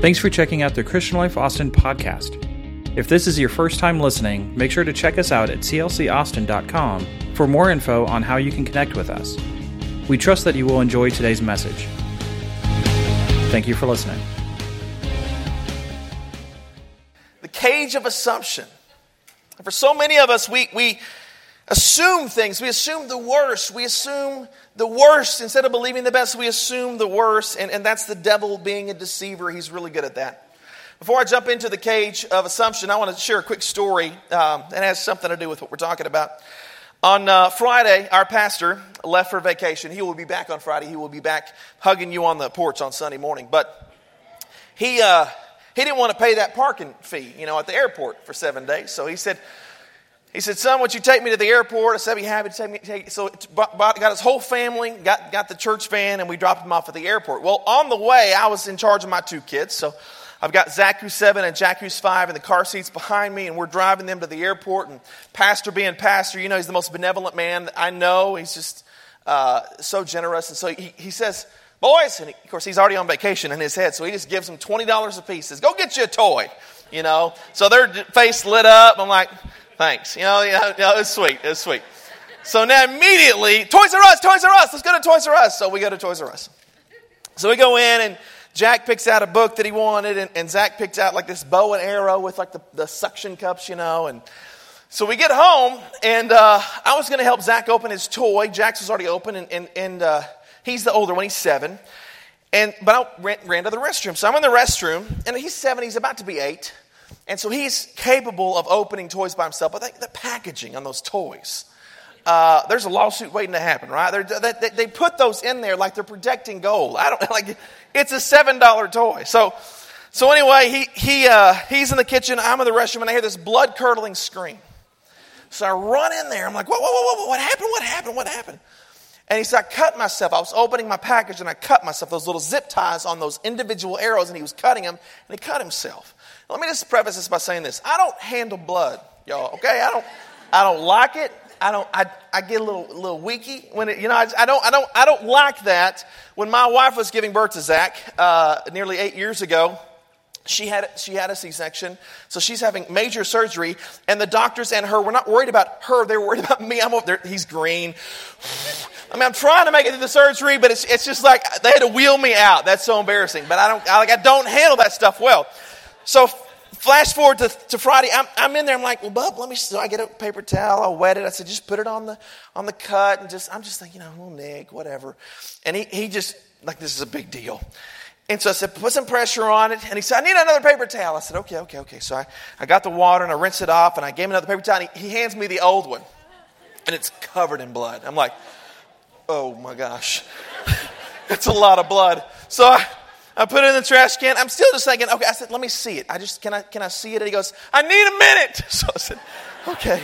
Thanks for checking out the Christian Life Austin podcast. If this is your first time listening, make sure to check us out at clcaustin.com for more info on how you can connect with us. We trust that you will enjoy today's message. Thank you for listening. The cage of assumption. For so many of us, we, we assume things. We assume the worst. We assume the worst. Instead of believing the best, we assume the worst. And, and that's the devil being a deceiver. He's really good at that. Before I jump into the cage of assumption, I want to share a quick story um, that has something to do with what we're talking about. On uh, Friday, our pastor left for vacation. He will be back on Friday. He will be back hugging you on the porch on Sunday morning. But he, uh, he didn't want to pay that parking fee, you know, at the airport for seven days. So he said, he said, son, would you take me to the airport? I said, be happy to take me. Take. So got his whole family, got, got the church van, and we dropped him off at the airport. Well, on the way, I was in charge of my two kids. So I've got Zach who's seven and Jack who's five in the car seats behind me, and we're driving them to the airport. And Pastor being Pastor, you know, he's the most benevolent man I know. He's just uh, so generous. And so he, he says, boys, and of course he's already on vacation in his head, so he just gives them $20 a piece. Says, go get you a toy, you know. So their face lit up. I'm like, Thanks. You know, you know, you know it's sweet. It's sweet. So now immediately, Toys R Us, Toys R Us, let's go to Toys R Us. So we go to Toys R Us. So we go in and Jack picks out a book that he wanted, and, and Zach picks out like this bow and arrow with like the, the suction cups, you know. And so we get home, and uh, I was going to help Zach open his toy. Jack's was already open, and, and, and uh, he's the older one, he's seven. And, but I ran, ran to the restroom. So I'm in the restroom, and he's seven, he's about to be eight. And so he's capable of opening toys by himself, but the packaging on those toys, uh, there's a lawsuit waiting to happen, right? They, they, put those in there like they're protecting gold. I don't like it's a seven dollar toy. So, so anyway, he he uh, he's in the kitchen. I'm in the restroom, and I hear this blood curdling scream. So I run in there. I'm like, whoa, whoa, whoa, whoa, what happened? What happened? What happened? And he said, I cut myself. I was opening my package and I cut myself. Those little zip ties on those individual arrows, and he was cutting them, and he cut himself. Let me just preface this by saying this. I don't handle blood, y'all, okay? I don't, I don't like it. I don't, I, I get a little, little weaky when it, you know, I, I, don't, I don't, I don't like that. When my wife was giving birth to Zach, uh, nearly eight years ago, she had, she had a C-section, so she's having major surgery, and the doctors and her were not worried about her, they were worried about me. I'm over there, he's green. I mean, I'm trying to make it through the surgery, but it's, it's just like, they had to wheel me out. That's so embarrassing, but I don't, I, like, I don't handle that stuff well. So flash forward to, to Friday. I'm, I'm in there. I'm like, well, bub, let me. So I get a paper towel. I wet it. I said, just put it on the on the cut, and just I'm just like, you know, little Nick, whatever. And he he just like this is a big deal. And so I said, put some pressure on it. And he said, I need another paper towel. I said, okay, okay, okay. So I, I got the water and I rinsed it off and I gave him another paper towel. He, he hands me the old one. And it's covered in blood. I'm like, oh my gosh. it's a lot of blood. So I, I put it in the trash can. I'm still just thinking, okay, I said, let me see it. I just, can I, can I see it? And he goes, I need a minute. So I said, okay.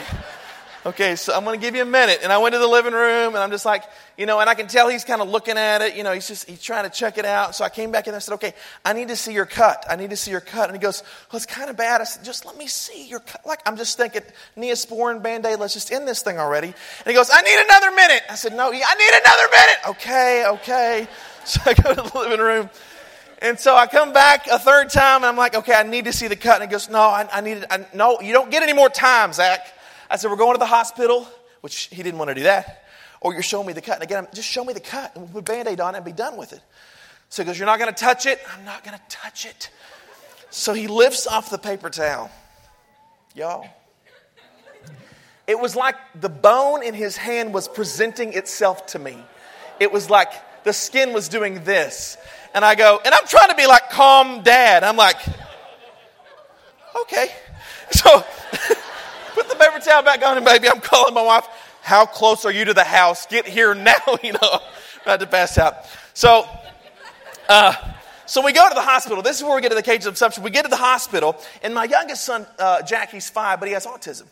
Okay, so I'm going to give you a minute. And I went to the living room and I'm just like, you know, and I can tell he's kind of looking at it. You know, he's just, he's trying to check it out. So I came back in and I said, okay, I need to see your cut. I need to see your cut. And he goes, well, it's kind of bad. I said, just let me see your cut. Like, I'm just thinking, Neosporin, Band-Aid, let's just end this thing already. And he goes, I need another minute. I said, no, I need another minute. Okay, okay. So I go to the living room and so I come back a third time and I'm like, okay, I need to see the cut. And he goes, no, I, I need it. no, you don't get any more time, Zach. I said, we're going to the hospital, which he didn't want to do that. Or you're showing me the cut. And again, just show me the cut and we'll put band-aid on it and be done with it. So he goes, you're not going to touch it? I'm not going to touch it. So he lifts off the paper towel. Y'all. It was like the bone in his hand was presenting itself to me. It was like the skin was doing this. And I go, and I'm trying to be like calm dad. I'm like, okay. So put the paper towel back on, and baby, I'm calling my wife. How close are you to the house? Get here now. You know, about to pass out. So, uh, so we go to the hospital. This is where we get to the cage of assumption. We get to the hospital, and my youngest son, uh, Jack, he's five, but he has autism.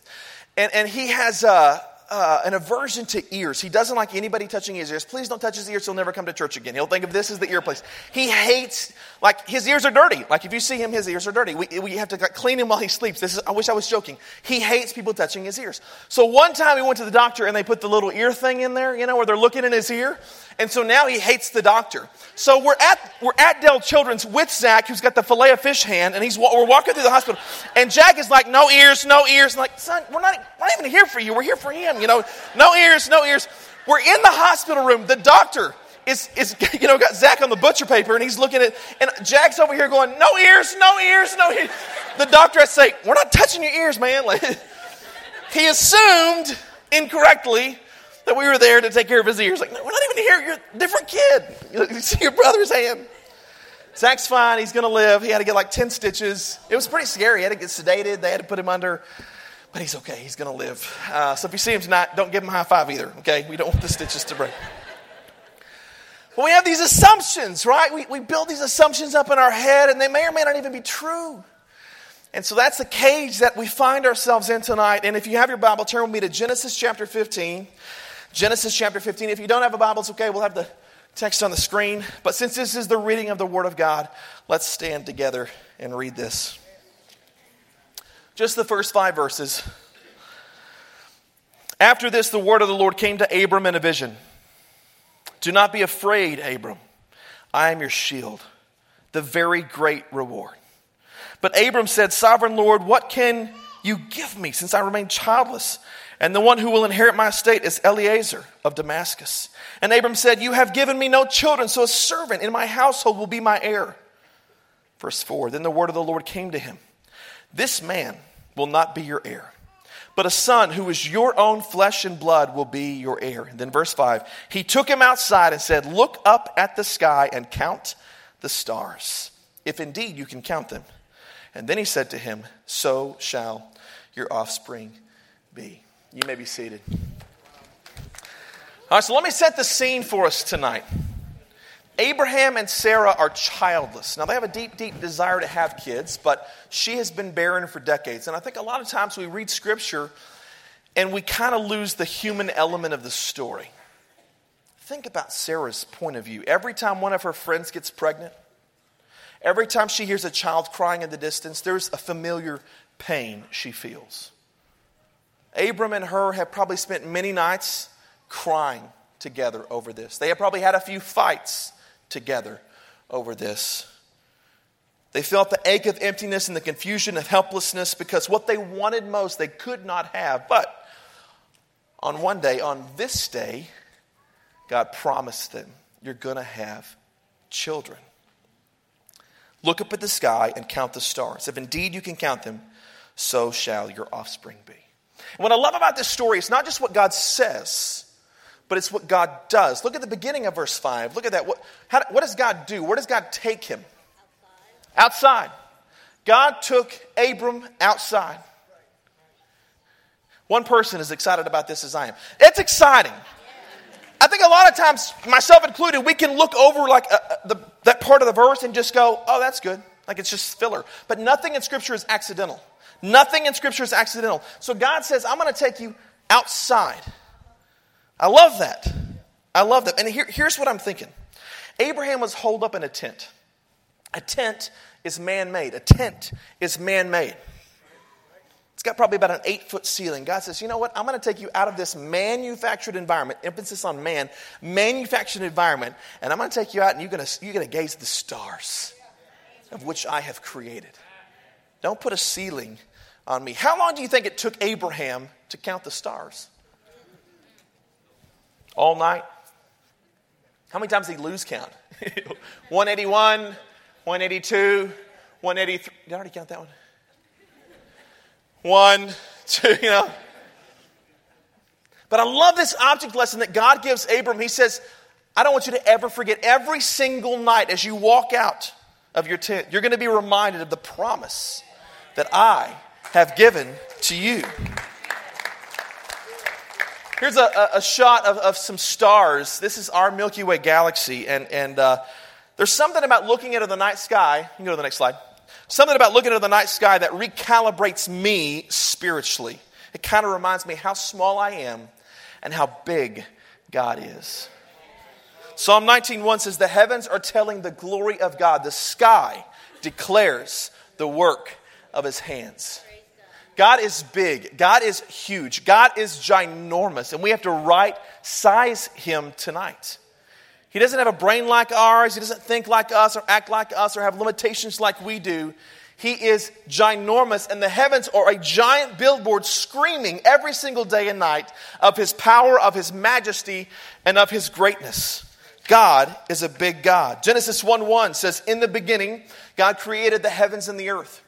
And, and he has, uh, uh, an aversion to ears. He doesn't like anybody touching his ears. Please don't touch his ears. He'll never come to church again. He'll think of this as the ear place. He hates, like, his ears are dirty. Like, if you see him, his ears are dirty. We, we have to clean him while he sleeps. This is, I wish I was joking. He hates people touching his ears. So one time we went to the doctor and they put the little ear thing in there, you know, where they're looking in his ear. And so now he hates the doctor. So we're at, we're at Dell Children's with Zach, who's got the fillet of fish hand, and he's, we're walking through the hospital. And Jack is like, no ears, no ears. Like, son, we're not, we're not even here for you. We're here for him, you know. No ears, no ears. We're in the hospital room. The doctor is, is you know, got Zach on the butcher paper, and he's looking at, and Jack's over here going, no ears, no ears, no ears. The doctor has to say, we're not touching your ears, man. Like, he assumed incorrectly that we were there to take care of his ears. Like, no, we're not even here. You're a different kid. You see your brother's hand. Zach's fine. He's going to live. He had to get like 10 stitches. It was pretty scary. He had to get sedated. They had to put him under, but he's okay. He's going to live. Uh, so if you see him tonight, don't give him a high five either, okay? We don't want the stitches to break. We have these assumptions, right? We, we build these assumptions up in our head, and they may or may not even be true. And so that's the cage that we find ourselves in tonight. And if you have your Bible, turn with me to Genesis chapter 15. Genesis chapter 15. If you don't have a Bible, it's okay. We'll have the text on the screen. But since this is the reading of the Word of God, let's stand together and read this. Just the first five verses. After this, the word of the Lord came to Abram in a vision. Do not be afraid, Abram. I am your shield, the very great reward. But Abram said, Sovereign Lord, what can you give me since I remain childless? And the one who will inherit my estate is Eliezer of Damascus. And Abram said, You have given me no children, so a servant in my household will be my heir. Verse 4 Then the word of the Lord came to him This man will not be your heir, but a son who is your own flesh and blood will be your heir. And then verse 5 He took him outside and said, Look up at the sky and count the stars, if indeed you can count them. And then he said to him, So shall your offspring be. You may be seated. All right, so let me set the scene for us tonight. Abraham and Sarah are childless. Now, they have a deep, deep desire to have kids, but she has been barren for decades. And I think a lot of times we read scripture and we kind of lose the human element of the story. Think about Sarah's point of view. Every time one of her friends gets pregnant, every time she hears a child crying in the distance, there's a familiar pain she feels. Abram and her have probably spent many nights crying together over this. They have probably had a few fights together over this. They felt the ache of emptiness and the confusion of helplessness because what they wanted most they could not have. But on one day, on this day, God promised them, You're going to have children. Look up at the sky and count the stars. If indeed you can count them, so shall your offspring be. What I love about this story is not just what God says, but it's what God does. Look at the beginning of verse 5. Look at that. What, how, what does God do? Where does God take him? Outside. outside. God took Abram outside. One person is excited about this as I am. It's exciting. I think a lot of times, myself included, we can look over like uh, uh the, that part of the verse and just go, oh, that's good. Like it's just filler. But nothing in Scripture is accidental. Nothing in Scripture is accidental. So God says, I'm going to take you outside. I love that. I love that. And here, here's what I'm thinking Abraham was holed up in a tent. A tent is man made, a tent is man made. It's got probably about an eight foot ceiling. God says, You know what? I'm going to take you out of this manufactured environment, emphasis on man, manufactured environment, and I'm going to take you out and you're going to, you're going to gaze at the stars of which I have created. Don't put a ceiling on me. How long do you think it took Abraham to count the stars? All night? How many times did he lose count? 181, 182, 183. Did I already count that one? One, two, you know. But I love this object lesson that God gives Abram. He says, I don't want you to ever forget every single night as you walk out of your tent, you're going to be reminded of the promise that I have given to you. Here's a, a shot of, of, some stars. This is our Milky Way galaxy. And, and uh, there's something about looking into the night sky. You can go to the next slide. Something about looking into the night sky that recalibrates me spiritually. It kind of reminds me how small I am and how big God is. Psalm 19:1 says the heavens are telling the glory of God. The sky declares the work of his hands. God is big. God is huge. God is ginormous. And we have to right size him tonight. He doesn't have a brain like ours. He doesn't think like us or act like us or have limitations like we do. He is ginormous, and the heavens are a giant billboard screaming every single day and night of his power, of his majesty, and of his greatness. God is a big God. Genesis 1 1 says, In the beginning, God created the heavens and the earth.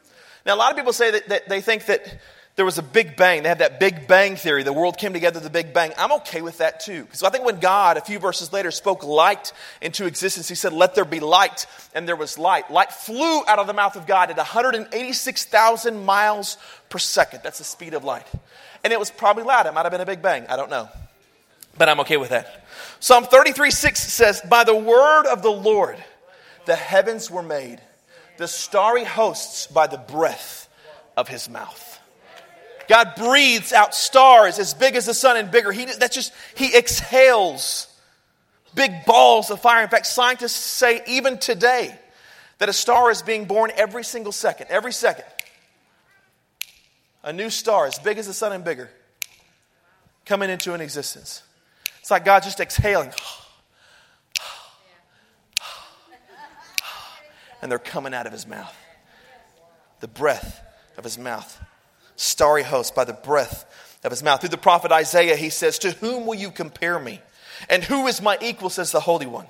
Now, a lot of people say that, that they think that there was a big bang. They have that big bang theory. The world came together, the big bang. I'm okay with that too. Because I think when God, a few verses later, spoke light into existence, he said, Let there be light, and there was light. Light flew out of the mouth of God at 186,000 miles per second. That's the speed of light. And it was probably loud. It might have been a big bang. I don't know. But I'm okay with that. Psalm 33 6 says, By the word of the Lord, the heavens were made, the starry hosts by the breath of his mouth. God breathes out stars as big as the sun and bigger. He, that's just, he exhales big balls of fire. In fact, scientists say even today that a star is being born every single second, every second. A new star as big as the sun and bigger coming into an existence. It's like God just exhaling. And they're coming out of his mouth. The breath of his mouth starry host by the breath of his mouth. Through the prophet Isaiah, he says, To whom will you compare me? And who is my equal, says the Holy One?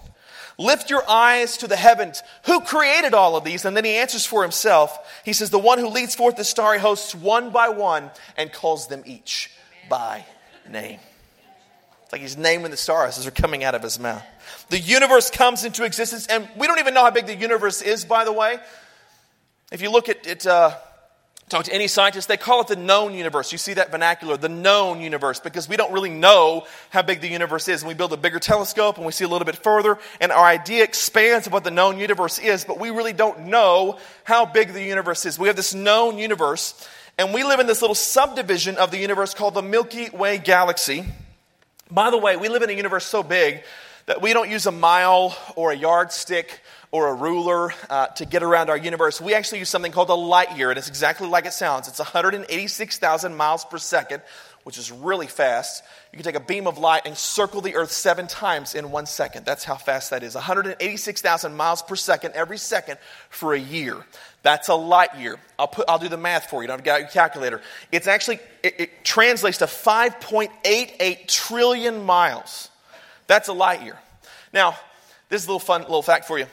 Lift your eyes to the heavens. Who created all of these? And then he answers for himself. He says, The one who leads forth the starry hosts one by one and calls them each by name. It's like he's naming the stars as they're coming out of his mouth. The universe comes into existence, and we don't even know how big the universe is, by the way. If you look at it, uh, Talk to any scientist, they call it the known universe. You see that vernacular, the known universe, because we don't really know how big the universe is. And we build a bigger telescope and we see a little bit further, and our idea expands of what the known universe is, but we really don't know how big the universe is. We have this known universe, and we live in this little subdivision of the universe called the Milky Way galaxy. By the way, we live in a universe so big that we don't use a mile or a yardstick or a ruler uh, to get around our universe. We actually use something called a light year, and it's exactly like it sounds. It's 186,000 miles per second, which is really fast. You can take a beam of light and circle the Earth seven times in one second. That's how fast that is. 186,000 miles per second every second for a year. That's a light year. I'll, put, I'll do the math for you. I've got your calculator. It's actually, it, it translates to 5.88 trillion miles. That's a light year. Now, this is a little fun little fact for you.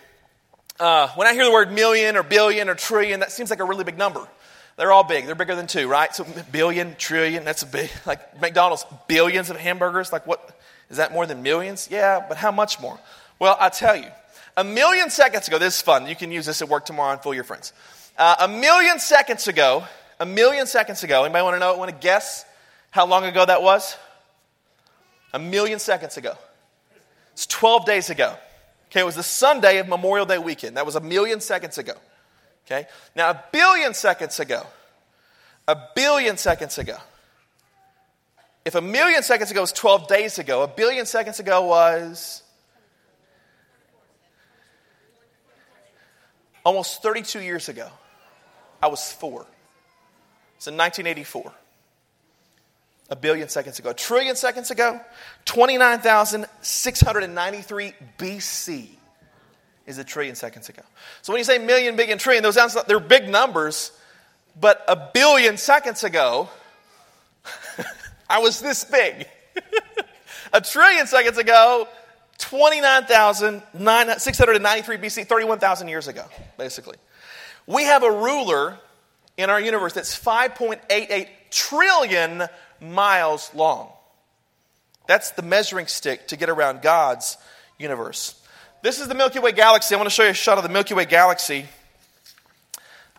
Uh, when I hear the word million or billion or trillion, that seems like a really big number. They're all big. They're bigger than two, right? So billion, trillion, that's a big, like McDonald's, billions of hamburgers. Like what? Is that more than millions? Yeah, but how much more? Well, I'll tell you. A million seconds ago, this is fun. You can use this at work tomorrow and fool your friends. Uh, a million seconds ago, a million seconds ago, anybody want to know, want to guess how long ago that was? A million seconds ago. It's 12 days ago. Okay, it was the Sunday of Memorial Day weekend. That was a million seconds ago. Okay, now a billion seconds ago, a billion seconds ago. If a million seconds ago was 12 days ago, a billion seconds ago was almost 32 years ago. I was four. It's in 1984 a billion seconds ago. A trillion seconds ago, 29,693 BC is a trillion seconds ago. So when you say million, billion, trillion, those sounds like they're big numbers, but a billion seconds ago, I was this big. a trillion seconds ago, 29,693 BC, 31,000 years ago, basically. We have a ruler in our universe that's 5.88 trillion miles long. That's the measuring stick to get around God's universe. This is the Milky Way galaxy. I want to show you a shot of the Milky Way galaxy.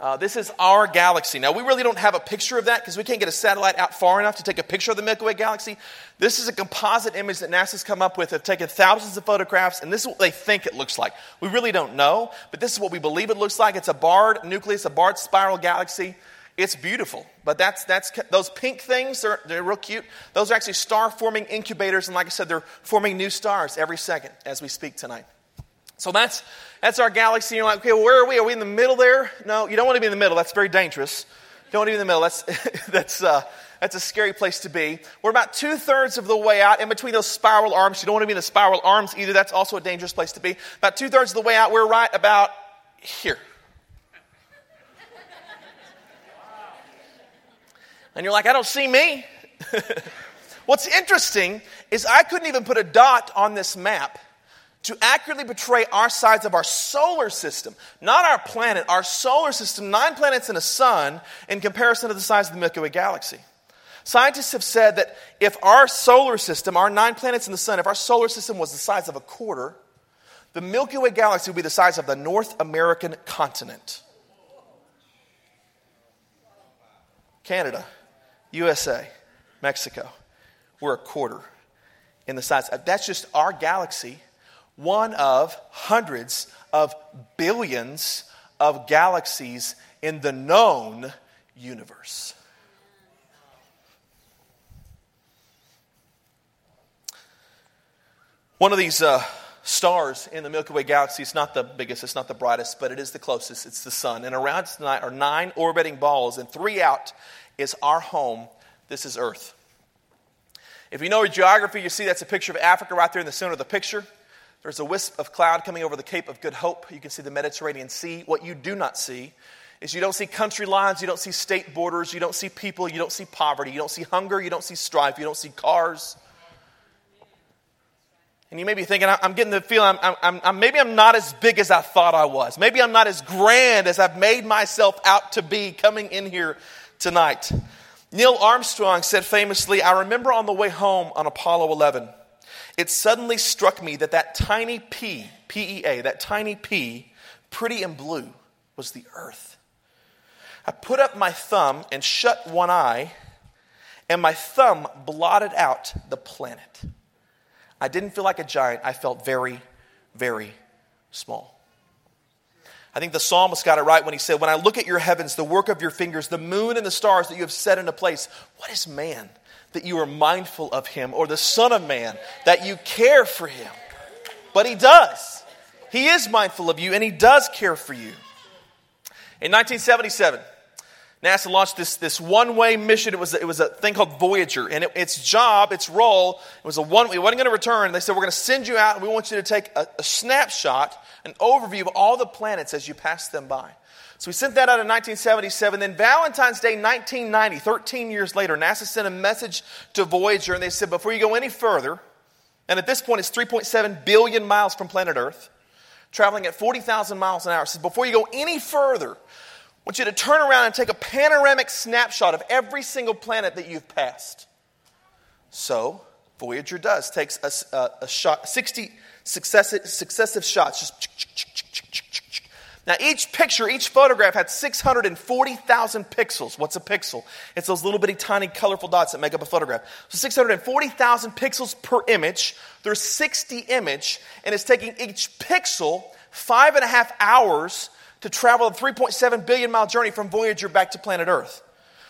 Uh, this is our galaxy. Now, we really don't have a picture of that because we can't get a satellite out far enough to take a picture of the Milky Way galaxy. This is a composite image that NASA's come up with. They've taken thousands of photographs, and this is what they think it looks like. We really don't know, but this is what we believe it looks like. It's a barred nucleus, a barred spiral galaxy. It's beautiful, but that's, that's those pink things, they're, they're real cute. Those are actually star forming incubators, and like I said, they're forming new stars every second as we speak tonight. So that's, that's our galaxy. You're like, okay, well, where are we? Are we in the middle there? No, you don't want to be in the middle. That's very dangerous. You don't want to be in the middle. That's, that's, uh, that's a scary place to be. We're about two thirds of the way out in between those spiral arms. You don't want to be in the spiral arms either. That's also a dangerous place to be. About two thirds of the way out, we're right about here. And you're like, I don't see me. What's interesting is I couldn't even put a dot on this map to accurately portray our size of our solar system, not our planet, our solar system, nine planets and a sun, in comparison to the size of the Milky Way galaxy. Scientists have said that if our solar system, our nine planets and the sun, if our solar system was the size of a quarter, the Milky Way galaxy would be the size of the North American continent. Canada, USA, Mexico, we're a quarter in the size. That's just our galaxy, one of hundreds of billions of galaxies in the known universe. One of these uh, stars in the Milky Way galaxy is not the biggest, it's not the brightest, but it is the closest. It's the sun. And around tonight are nine orbiting balls, and three out is our home. This is Earth. If you know your geography, you see that's a picture of Africa right there in the center of the picture. There's a wisp of cloud coming over the Cape of Good Hope. You can see the Mediterranean Sea. What you do not see is you don't see country lines, you don't see state borders, you don't see people, you don't see poverty, you don't see hunger, you don't see strife, you don't see cars. And you may be thinking, I'm getting the feeling, I'm, I'm, I'm, maybe I'm not as big as I thought I was. Maybe I'm not as grand as I've made myself out to be coming in here tonight. Neil Armstrong said famously, I remember on the way home on Apollo 11, it suddenly struck me that that tiny P, P E A, that tiny P, pretty and blue, was the Earth. I put up my thumb and shut one eye, and my thumb blotted out the planet. I didn't feel like a giant, I felt very, very small. I think the psalmist got it right when he said, When I look at your heavens, the work of your fingers, the moon and the stars that you have set into place, what is man that you are mindful of him, or the Son of Man that you care for him? But he does. He is mindful of you and he does care for you. In 1977, NASA launched this, this one way mission. It was, it was a thing called Voyager. And it, its job, its role, it was a one it wasn't going to return. They said, We're going to send you out and we want you to take a, a snapshot, an overview of all the planets as you pass them by. So we sent that out in 1977. Then Valentine's Day 1990, 13 years later, NASA sent a message to Voyager and they said, Before you go any further, and at this point it's 3.7 billion miles from planet Earth, traveling at 40,000 miles an hour, says, Before you go any further, I want you to turn around and take a panoramic snapshot of every single planet that you've passed. So, Voyager does, takes a, a, a shot, 60 successive, successive shots, just now, each picture, each photograph had 640,000 pixels. What's a pixel? It's those little bitty tiny colorful dots that make up a photograph. So 640,000 pixels per image. There's 60 image, and it's taking each pixel five and a half hours to travel a 3.7 billion mile journey from Voyager back to planet Earth.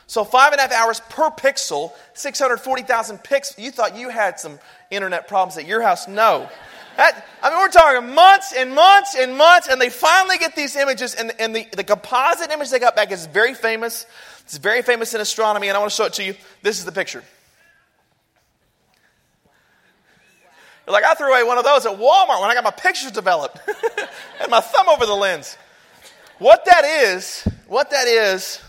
So, five and a half hours per pixel, 640,000 pixels. You thought you had some internet problems at your house? No. That, I mean, we're talking months and months and months, and they finally get these images, and, and the, the composite image they got back is very famous. It's very famous in astronomy, and I want to show it to you. This is the picture. You're like, I threw away one of those at Walmart when I got my pictures developed and my thumb over the lens. What that is, what that is,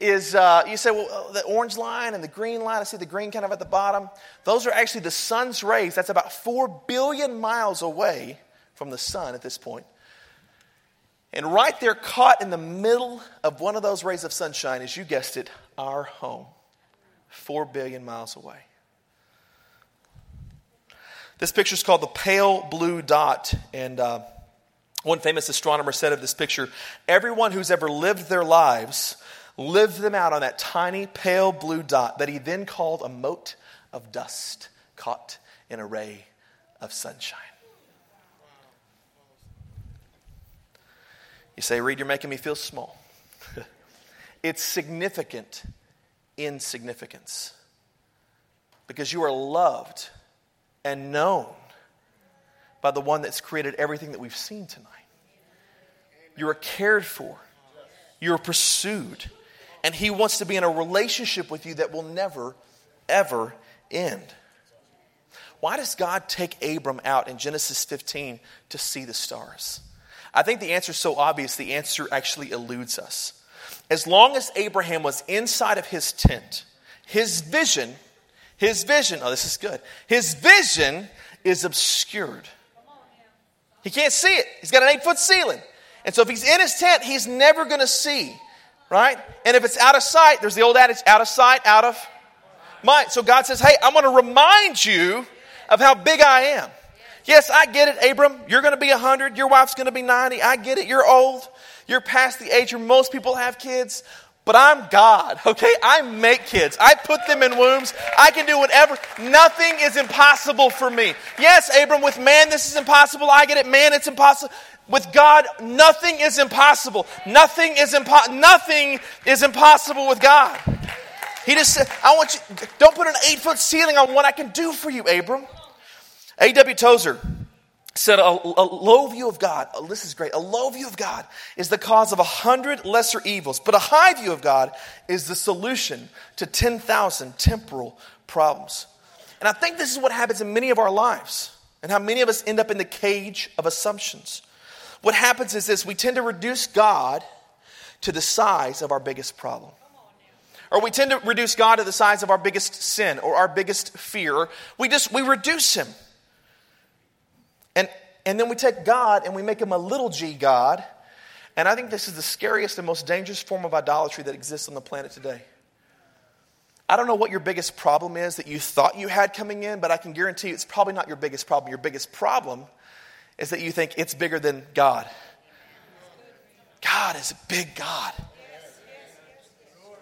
is uh, you say, well, the orange line and the green line, I see the green kind of at the bottom. Those are actually the sun's rays. That's about 4 billion miles away from the sun at this point. And right there, caught in the middle of one of those rays of sunshine, as you guessed it, our home, 4 billion miles away. This picture is called the pale blue dot. And uh, one famous astronomer said of this picture everyone who's ever lived their lives lived them out on that tiny pale blue dot that he then called a mote of dust caught in a ray of sunshine. You say, Reed, you're making me feel small. It's significant insignificance because you are loved and known by the one that's created everything that we've seen tonight. You are cared for, you are pursued, and He wants to be in a relationship with you that will never, ever end. Why does God take Abram out in Genesis 15 to see the stars? I think the answer is so obvious, the answer actually eludes us. As long as Abraham was inside of his tent, his vision, his vision, oh, this is good, his vision is obscured. He can't see it. He's got an eight foot ceiling. And so if he's in his tent, he's never going to see, right? And if it's out of sight, there's the old adage out of sight, out of mind. So God says, hey, I'm going to remind you of how big I am. Yes, I get it, Abram. You're going to be 100. Your wife's going to be 90. I get it. You're old. You're past the age where most people have kids. But I'm God, okay? I make kids. I put them in wombs. I can do whatever. Nothing is impossible for me. Yes, Abram, with man, this is impossible. I get it. Man, it's impossible. With God, nothing is impossible. Nothing is impo- Nothing is impossible with God. He just said, I want you, don't put an eight foot ceiling on what I can do for you, Abram. A.W. Tozer said a, a, low view of God, oh, this is great, a low view of God is the cause of a hundred lesser evils, but a high view of God is the solution to 10,000 temporal problems. And I think this is what happens in many of our lives and how many of us end up in the cage of assumptions. What happens is this we tend to reduce God to the size of our biggest problem. Or we tend to reduce God to the size of our biggest sin or our biggest fear. We just we reduce him. And, and then we take God and we make him a little g God. And I think this is the scariest and most dangerous form of idolatry that exists on the planet today. I don't know what your biggest problem is that you thought you had coming in, but I can guarantee you it's probably not your biggest problem. Your biggest problem is that you think it's bigger than God. God is a big God.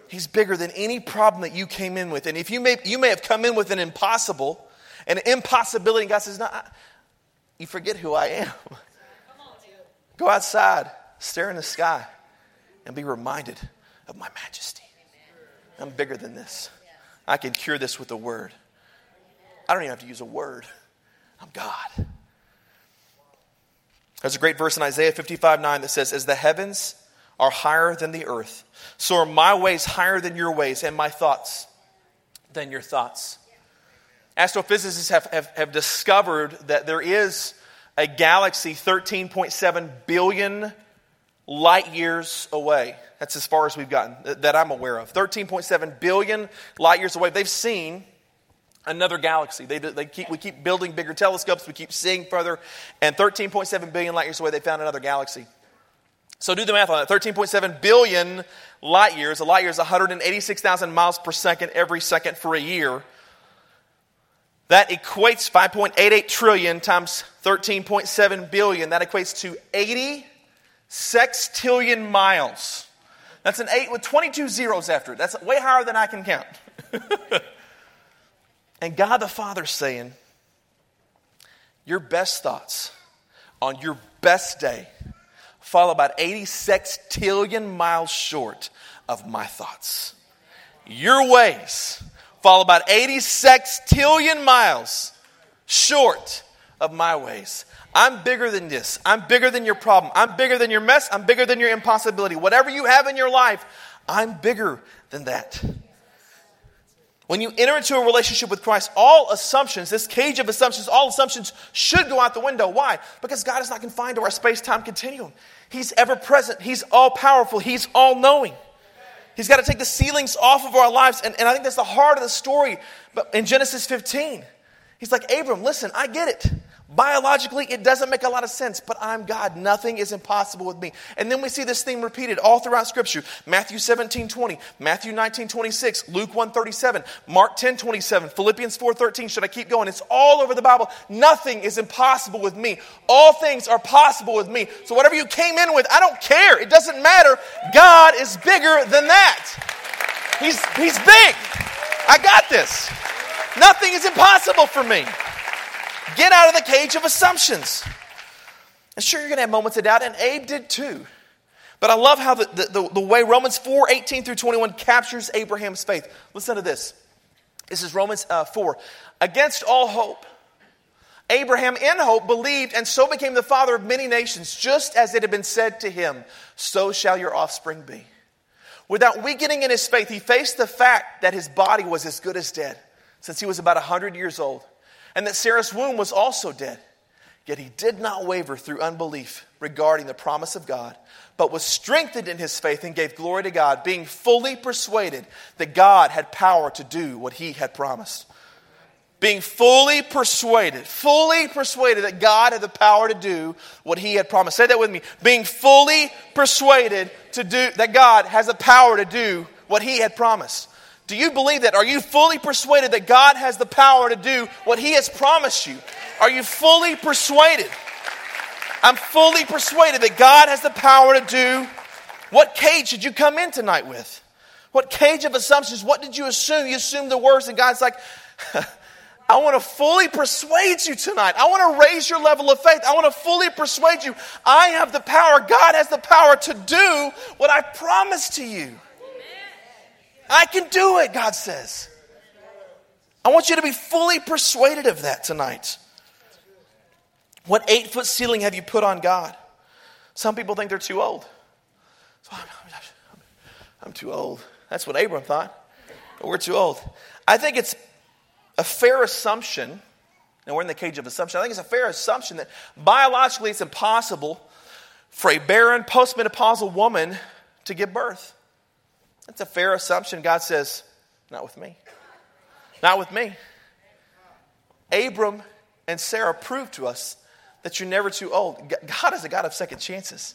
He's bigger than any problem that you came in with. And if you may, you may have come in with an impossible, an impossibility, and God says, No, you forget who I am. Go outside, stare in the sky, and be reminded of my majesty. I'm bigger than this. I can cure this with a word. I don't even have to use a word. I'm God. There's a great verse in Isaiah 55 9 that says, As the heavens are higher than the earth, so are my ways higher than your ways, and my thoughts than your thoughts. Astrophysicists have, have, have discovered that there is a galaxy 13.7 billion light years away. That's as far as we've gotten that I'm aware of. 13.7 billion light years away. They've seen another galaxy. They, they keep, we keep building bigger telescopes, we keep seeing further, and 13.7 billion light years away, they found another galaxy. So do the math on that. 13.7 billion light years. A light year is 186,000 miles per second every second for a year. That equates 5.88 trillion times 13.7 billion. That equates to 80 sextillion miles. That's an 8 with 22 zeros after it. That's way higher than I can count. and God the Father saying, Your best thoughts on your best day fall about 80 sextillion miles short of my thoughts. Your ways fall about 80 sextillion miles short of my ways. I'm bigger than this. I'm bigger than your problem. I'm bigger than your mess. I'm bigger than your impossibility. Whatever you have in your life, I'm bigger than that. When you enter into a relationship with Christ, all assumptions, this cage of assumptions, all assumptions should go out the window. Why? Because God is not confined to our space time continuum. He's ever present, He's all powerful, He's all knowing. He's got to take the ceilings off of our lives. And, and I think that's the heart of the story but in Genesis 15. He's like, Abram, listen, I get it. Biologically, it doesn't make a lot of sense, but I'm God. Nothing is impossible with me. And then we see this theme repeated all throughout Scripture. Matthew 17, 20, Matthew 19, 26, Luke 1, 37, Mark 10, 27, Philippians 4, 13. Should I keep going? It's all over the Bible. Nothing is impossible with me. All things are possible with me. So whatever you came in with, I don't care. It doesn't matter. God is bigger than that. He's, he's big. I got this. Nothing is impossible for me. Get out of the cage of assumptions. And sure, you're going to have moments of doubt, and Abe did too. But I love how the, the, the, way Romans 4 18 through 21 captures Abraham's faith. Listen to this. This is Romans uh, 4. Against all hope, Abraham, in hope, believed and so became the father of many nations, just as it had been said to him, So shall your offspring be. Without weakening in his faith, he faced the fact that his body was as good as dead since he was about 100 years old, and that Sarah's womb was also dead. Yet he did not waver through unbelief regarding the promise of God, but was strengthened in his faith and gave glory to God, being fully persuaded that God had power to do what he had promised being fully persuaded, fully persuaded that God had the power to do what he had promised. Say that with me. Being fully persuaded to do that God has the power to do what he had promised. Do you believe that? Are you fully persuaded that God has the power to do what he has promised you? Are you fully persuaded? I'm fully persuaded that God has the power to do what cage did you come in tonight with? What cage of assumptions? What did you assume? You assumed the worst, and God's like, I want to fully persuade you tonight. I want to raise your level of faith. I want to fully persuade you. I have the power. God has the power to do what I promised to you. I can do it, God says. I want you to be fully persuaded of that tonight. What eight foot ceiling have you put on God? Some people think they're too old. So I'm, I'm too old. That's what Abram thought. But we're too old. I think it's a fair assumption, and we're in the cage of assumption, I think it's a fair assumption that biologically it's impossible for a barren postmenopausal woman to give birth. That's a fair assumption. God says, not with me. Not with me. Abram and Sarah proved to us that you're never too old. God is a God of second chances.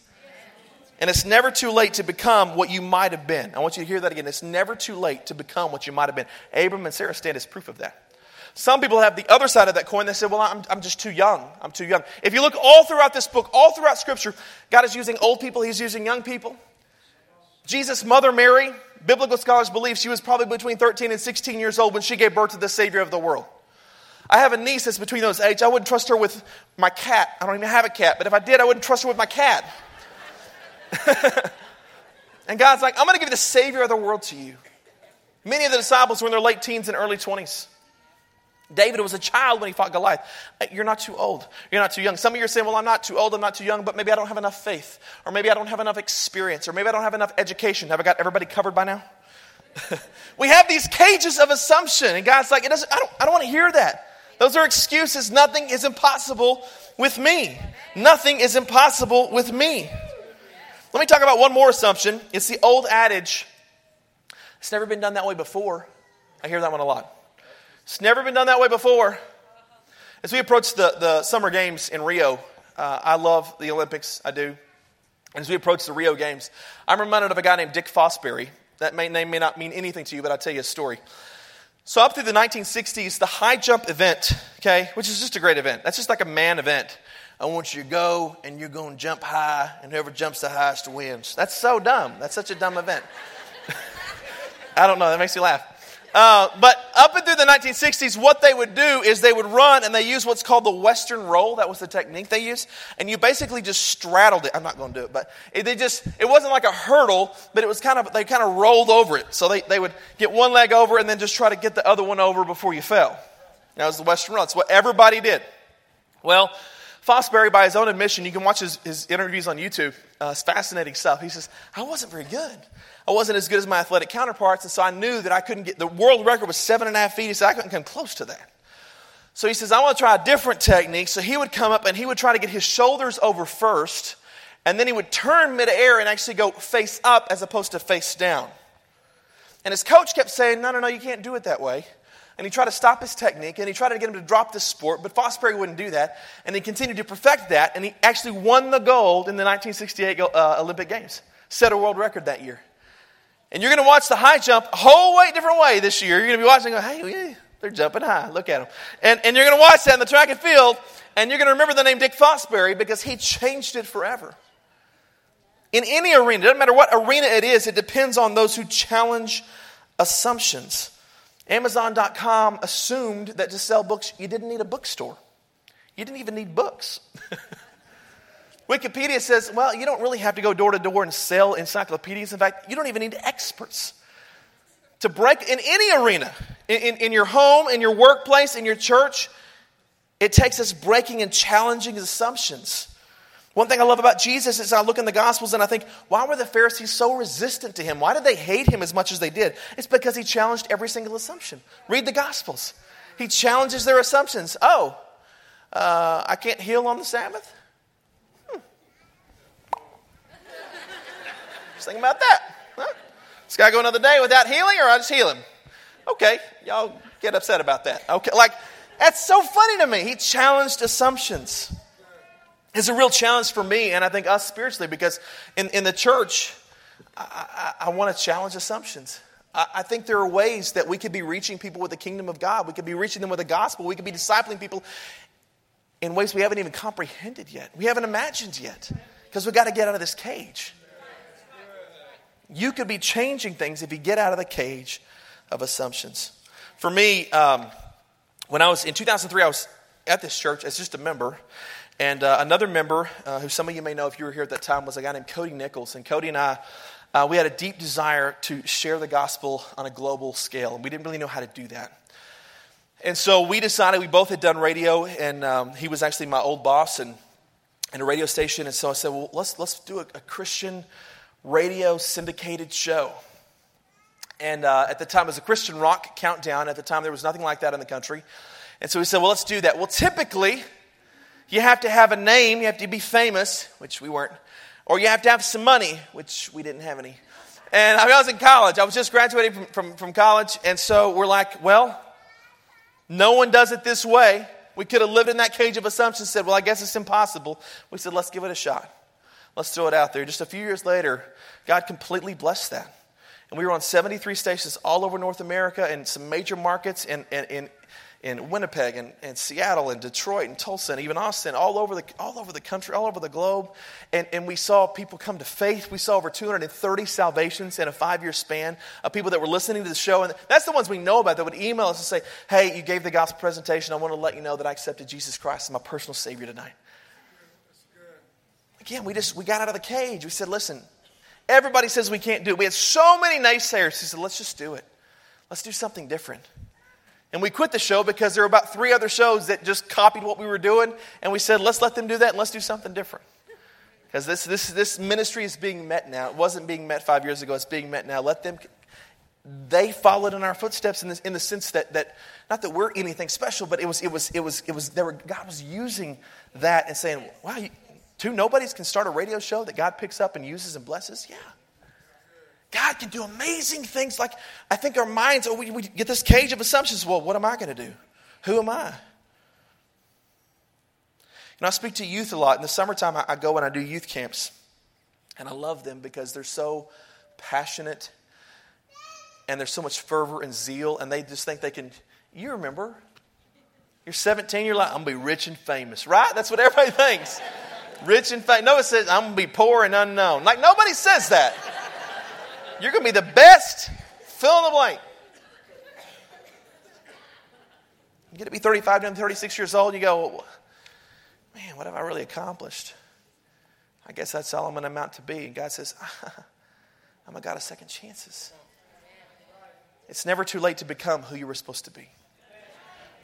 And it's never too late to become what you might have been. I want you to hear that again. It's never too late to become what you might have been. Abram and Sarah stand as proof of that. Some people have the other side of that coin. They say, well, I'm, I'm just too young. I'm too young. If you look all throughout this book, all throughout Scripture, God is using old people, He's using young people. Jesus' mother, Mary, biblical scholars believe she was probably between 13 and 16 years old when she gave birth to the Savior of the world. I have a niece that's between those ages. I wouldn't trust her with my cat. I don't even have a cat, but if I did, I wouldn't trust her with my cat. and God's like, I'm going to give the Savior of the world to you. Many of the disciples were in their late teens and early 20s. David was a child when he fought Goliath. Uh, you're not too old. You're not too young. Some of you are saying, well, I'm not too old, I'm not too young, but maybe I don't have enough faith. Or maybe I don't have enough experience. Or maybe I don't have enough education. Have I got everybody covered by now? we have these cages of assumption, and God's like, it doesn't, I, don't, I don't want to hear that. Those are excuses. Nothing is impossible with me. Nothing is impossible with me. Let me talk about one more assumption. It's the old adage it's never been done that way before. I hear that one a lot. It's never been done that way before. As we approach the, the summer games in Rio, uh, I love the Olympics, I do. And As we approach the Rio Games, I'm reminded of a guy named Dick Fosbury. That may, name may not mean anything to you, but I'll tell you a story. So, up through the 1960s, the high jump event, okay, which is just a great event, that's just like a man event. I want you to go and you're going to jump high, and whoever jumps the highest wins. That's so dumb. That's such a dumb event. I don't know, that makes me laugh. Uh, but up and through the 1960s, what they would do is they would run and they use what's called the Western roll. That was the technique they used. And you basically just straddled it. I'm not going to do it, but it, they just, it wasn't like a hurdle, but it was kind of, they kind of rolled over it. So they, they would get one leg over and then just try to get the other one over before you fell. That was the Western roll. That's what everybody did. Well, Fosbury, by his own admission, you can watch his, his interviews on YouTube. Uh, it's fascinating stuff. He says, I wasn't very good. I wasn't as good as my athletic counterparts, and so I knew that I couldn't get the world record was seven and a half feet. He said, I couldn't come close to that. So he says, I want to try a different technique. So he would come up and he would try to get his shoulders over first, and then he would turn midair and actually go face up as opposed to face down. And his coach kept saying, No, no, no, you can't do it that way. And he tried to stop his technique and he tried to get him to drop this sport, but Fosbury wouldn't do that. And he continued to perfect that, and he actually won the gold in the 1968 uh, Olympic Games, set a world record that year. And you're going to watch the high jump a whole way different way this year. You're going to be watching, go, hey, they're jumping high. Look at them. And, and you're going to watch that in the track and field, and you're going to remember the name Dick Fosbury because he changed it forever. In any arena, it doesn't matter what arena it is, it depends on those who challenge assumptions. Amazon.com assumed that to sell books, you didn't need a bookstore. You didn't even need books. Wikipedia says, well, you don't really have to go door to door and sell encyclopedias. In fact, you don't even need experts to break in any arena, in, in, in your home, in your workplace, in your church. It takes us breaking and challenging assumptions. One thing I love about Jesus is I look in the Gospels and I think, why were the Pharisees so resistant to him? Why did they hate him as much as they did? It's because he challenged every single assumption. Read the Gospels. He challenges their assumptions. Oh, uh, I can't heal on the Sabbath? Just think about that. Huh? This guy go another day without healing, or I just heal him? Okay, y'all get upset about that. Okay, like that's so funny to me. He challenged assumptions. It's a real challenge for me, and I think us spiritually, because in, in the church, I, I, I want to challenge assumptions. I, I think there are ways that we could be reaching people with the kingdom of God. We could be reaching them with the gospel. We could be discipling people in ways we haven't even comprehended yet. We haven't imagined yet, because we've got to get out of this cage. You could be changing things if you get out of the cage of assumptions. For me, um, when I was in 2003, I was at this church as just a member. And uh, another member, uh, who some of you may know if you were here at that time, was a guy named Cody Nichols. And Cody and I, uh, we had a deep desire to share the gospel on a global scale. And we didn't really know how to do that. And so we decided, we both had done radio, and um, he was actually my old boss and, and a radio station. And so I said, well, let's, let's do a, a Christian radio syndicated show. And uh, at the time, it was a Christian rock countdown. At the time, there was nothing like that in the country. And so we said, well, let's do that. Well, typically, you have to have a name, you have to be famous, which we weren't, or you have to have some money, which we didn't have any. And I, mean, I was in college. I was just graduating from, from, from college. And so we're like, well, no one does it this way. We could have lived in that cage of assumptions, said, well, I guess it's impossible. We said, let's give it a shot. Let's throw it out there. Just a few years later, God completely blessed that. And we were on 73 stations all over North America and some major markets in, in, in, in Winnipeg and, and, Seattle and Detroit and Tulsa and even Austin, all over the, all over the country, all over the globe. And, and we saw people come to faith. We saw over 230 salvations in a five year span of people that were listening to the show. And that's the ones we know about that would email us and say, Hey, you gave the gospel presentation. I want to let you know that I accepted Jesus Christ as my personal Savior tonight. Again, we just we got out of the cage. We said, listen, everybody says we can't do it. We had so many naysayers. He said, let's just do it. Let's do something different. And we quit the show because there were about three other shows that just copied what we were doing. And we said, let's let them do that and let's do something different. Because this, this, this ministry is being met now. It wasn't being met five years ago, it's being met now. Let them, they followed in our footsteps in, this, in the sense that, that, not that we're anything special, but it was, it was, it was, it was, were, God was using that and saying, wow, you, Two nobodies can start a radio show that God picks up and uses and blesses? Yeah. God can do amazing things. Like, I think our minds, oh, we, we get this cage of assumptions. Well, what am I going to do? Who am I? You know, I speak to youth a lot. In the summertime, I, I go and I do youth camps. And I love them because they're so passionate and there's so much fervor and zeal, and they just think they can. You remember, you're 17, you're like, I'm going to be rich and famous, right? That's what everybody thinks. Rich and famous. No, it says, I'm going to be poor and unknown. Like, nobody says that. You're going to be the best. Fill in the blank. You get to be 35 and 36 years old, you go, man, what have I really accomplished? I guess that's all I'm going to amount to be. And God says, I'm a God of second chances. It's never too late to become who you were supposed to be.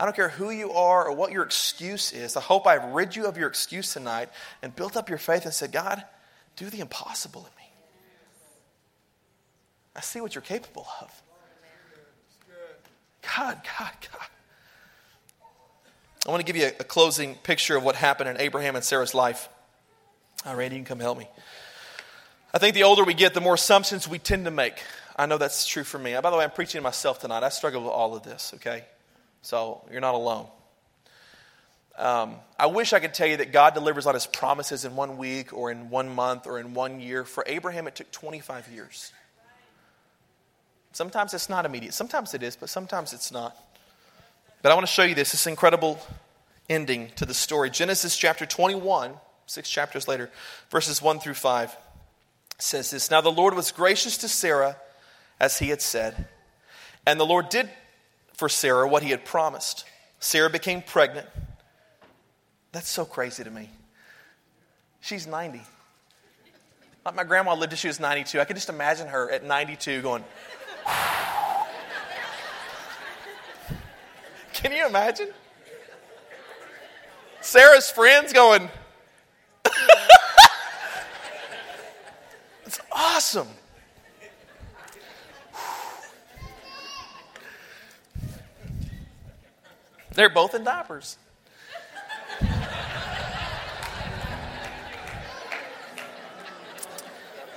I don't care who you are or what your excuse is. I hope I've rid you of your excuse tonight and built up your faith and said, God, do the impossible in me. I see what you're capable of. God, God, God. I want to give you a, a closing picture of what happened in Abraham and Sarah's life. Oh, Randy, you can come help me. I think the older we get, the more assumptions we tend to make. I know that's true for me. By the way, I'm preaching to myself tonight. I struggle with all of this, okay? So you're not alone. Um, I wish I could tell you that God delivers on his promises in one week or in one month or in one year. For Abraham, it took 25 years. Sometimes it's not immediate. Sometimes it is, but sometimes it's not. But I want to show you this, this incredible ending to the story. Genesis chapter 21, six chapters later, verses 1 through 5 says this Now the Lord was gracious to Sarah as he had said, and the Lord did for Sarah what he had promised. Sarah became pregnant. That's so crazy to me. She's 90. Like my grandma lived till she was 92. I could just imagine her at 92 going, Can you imagine? Sarah's friends going, It's awesome. They're both in diapers.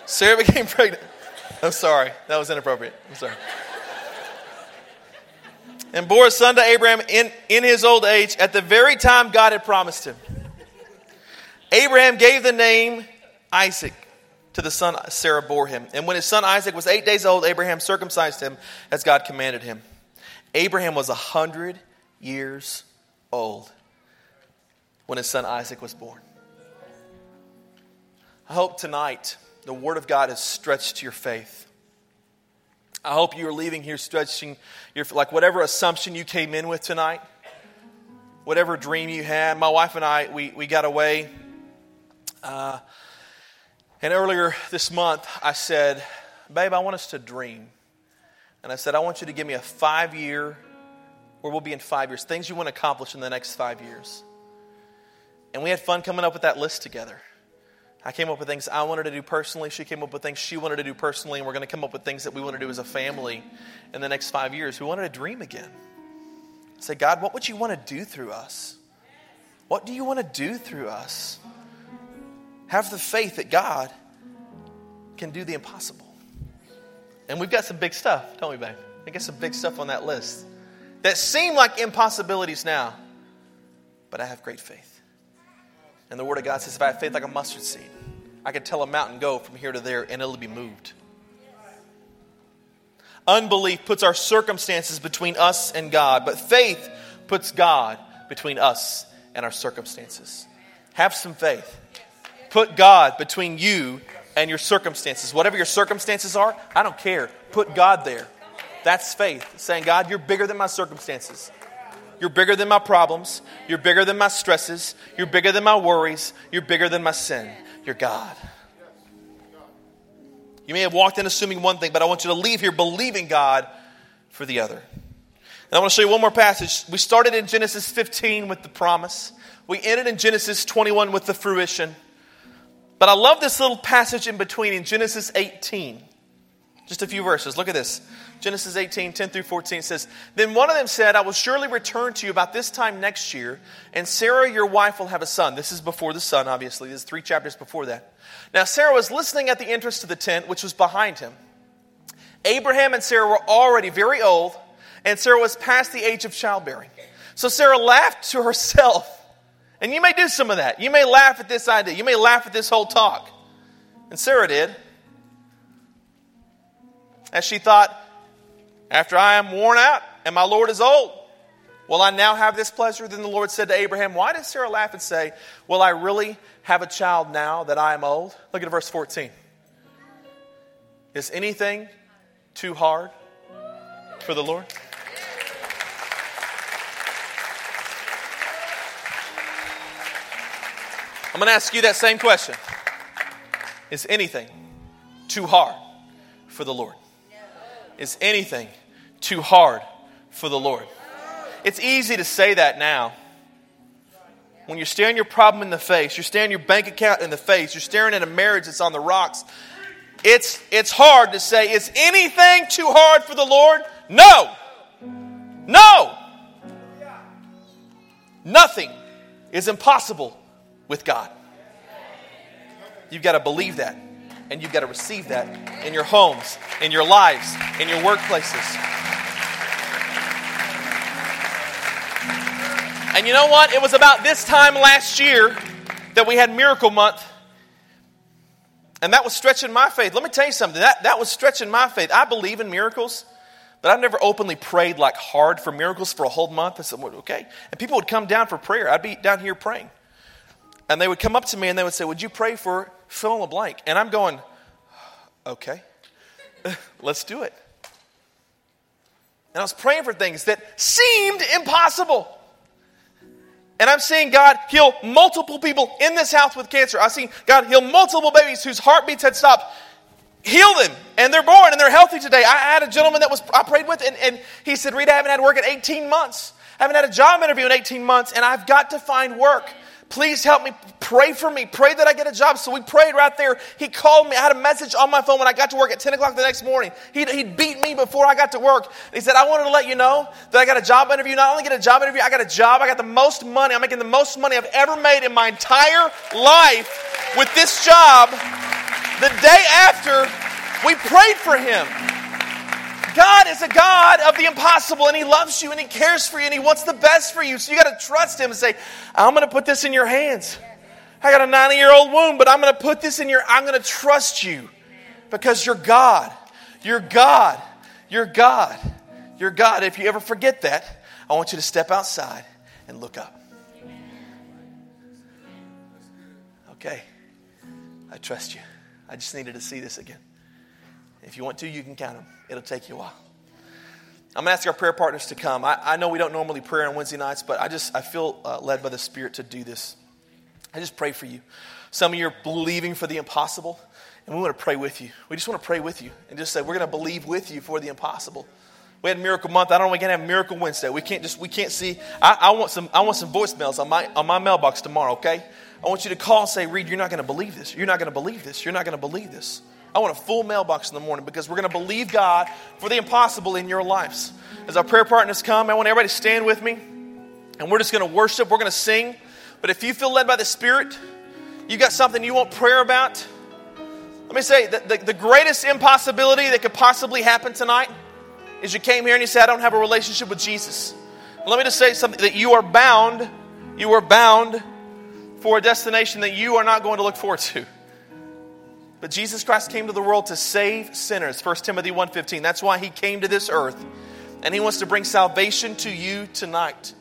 Sarah became pregnant. I'm sorry. That was inappropriate. I'm sorry. And bore a son to Abraham in, in his old age at the very time God had promised him. Abraham gave the name Isaac to the son Sarah bore him. And when his son Isaac was eight days old, Abraham circumcised him as God commanded him. Abraham was a hundred years old when his son Isaac was born. I hope tonight the Word of God has stretched your faith. I hope you are leaving here stretching your, like whatever assumption you came in with tonight, whatever dream you had. My wife and I, we, we got away. Uh, and earlier this month, I said, Babe, I want us to dream. And I said, I want you to give me a five year, where we'll be in five years, things you want to accomplish in the next five years. And we had fun coming up with that list together. I came up with things I wanted to do personally. She came up with things she wanted to do personally. And we're going to come up with things that we want to do as a family in the next five years. We wanted to dream again. Say, God, what would you want to do through us? What do you want to do through us? Have the faith that God can do the impossible. And we've got some big stuff, don't we, babe? We got some big stuff on that list that seem like impossibilities now, but I have great faith. And the Word of God says, if I have faith like a mustard seed, I can tell a mountain, go from here to there, and it'll be moved. Unbelief puts our circumstances between us and God, but faith puts God between us and our circumstances. Have some faith. Put God between you and your circumstances. Whatever your circumstances are, I don't care. Put God there. That's faith. Saying, God, you're bigger than my circumstances. You're bigger than my problems. You're bigger than my stresses. You're bigger than my worries. You're bigger than my sin. You're God. You may have walked in assuming one thing, but I want you to leave here believing God for the other. And I want to show you one more passage. We started in Genesis 15 with the promise, we ended in Genesis 21 with the fruition. But I love this little passage in between in Genesis 18. Just a few verses. Look at this. Genesis 18, 10 through 14 says, Then one of them said, I will surely return to you about this time next year, and Sarah, your wife, will have a son. This is before the son, obviously. This is three chapters before that. Now, Sarah was listening at the entrance to the tent, which was behind him. Abraham and Sarah were already very old, and Sarah was past the age of childbearing. So Sarah laughed to herself. And you may do some of that. You may laugh at this idea. You may laugh at this whole talk. And Sarah did. As she thought, after I am worn out and my Lord is old, will I now have this pleasure? Then the Lord said to Abraham, Why does Sarah laugh and say, Will I really have a child now that I am old? Look at verse 14. Is anything too hard for the Lord? I'm going to ask you that same question. Is anything too hard for the Lord? Is anything too hard for the Lord. It's easy to say that now. When you're staring your problem in the face, you're staring your bank account in the face, you're staring at a marriage that's on the rocks. It's, it's hard to say, is anything too hard for the Lord? No. No. Nothing is impossible with God. You've got to believe that. And you've got to receive that in your homes, in your lives, in your workplaces. And you know what? It was about this time last year that we had Miracle Month. And that was stretching my faith. Let me tell you something. That, that was stretching my faith. I believe in miracles, but I've never openly prayed like hard for miracles for a whole month. I said, okay. And people would come down for prayer. I'd be down here praying. And they would come up to me and they would say, Would you pray for fill in the blank? And I'm going, Okay, let's do it. And I was praying for things that seemed impossible. And I'm seeing God heal multiple people in this house with cancer. I've seen God heal multiple babies whose heartbeats had stopped. Heal them, and they're born and they're healthy today. I had a gentleman that was I prayed with, and, and he said, Rita, I haven't had work in 18 months. I haven't had a job interview in 18 months, and I've got to find work. Please help me. Pray for me. Pray that I get a job. So we prayed right there. He called me. I had a message on my phone when I got to work at 10 o'clock the next morning. He'd, he'd beat me before I got to work. He said, I wanted to let you know that I got a job interview. Not only get a job interview, I got a job. I got the most money. I'm making the most money I've ever made in my entire life with this job. The day after, we prayed for him. God is a God of the impossible, and He loves you, and He cares for you, and He wants the best for you. So you got to trust Him and say, I'm going to put this in your hands. I got a 90 year old wound, but I'm going to put this in your, I'm going to trust you because you're God. You're God. You're God. You're God. If you ever forget that, I want you to step outside and look up. Okay. I trust you. I just needed to see this again. If you want to, you can count them. It'll take you a while. I'm going to ask our prayer partners to come. I, I know we don't normally pray on Wednesday nights, but I just I feel uh, led by the Spirit to do this. I just pray for you. Some of you are believing for the impossible, and we want to pray with you. We just want to pray with you and just say we're going to believe with you for the impossible. We had Miracle Month. I don't know. We can have Miracle Wednesday. We can't just we can't see. I, I want some I want some voicemails on my on my mailbox tomorrow. Okay. I want you to call and say, Reed, you're not going to believe this. You're not going to believe this. You're not going to believe this. I want a full mailbox in the morning because we're going to believe God for the impossible in your lives. As our prayer partners come, I want everybody to stand with me and we're just going to worship. We're going to sing. But if you feel led by the Spirit, you got something you want prayer about, let me say that the, the greatest impossibility that could possibly happen tonight is you came here and you said, I don't have a relationship with Jesus. Let me just say something that you are bound, you are bound for a destination that you are not going to look forward to. But Jesus Christ came to the world to save sinners. 1 Timothy 1:15. That's why he came to this earth. And he wants to bring salvation to you tonight.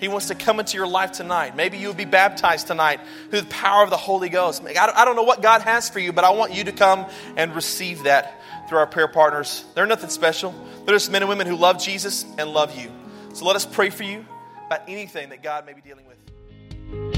He wants to come into your life tonight. Maybe you will be baptized tonight through the power of the Holy Ghost. I don't know what God has for you, but I want you to come and receive that through our prayer partners. They're nothing special. They're just men and women who love Jesus and love you. So let us pray for you about anything that God may be dealing with.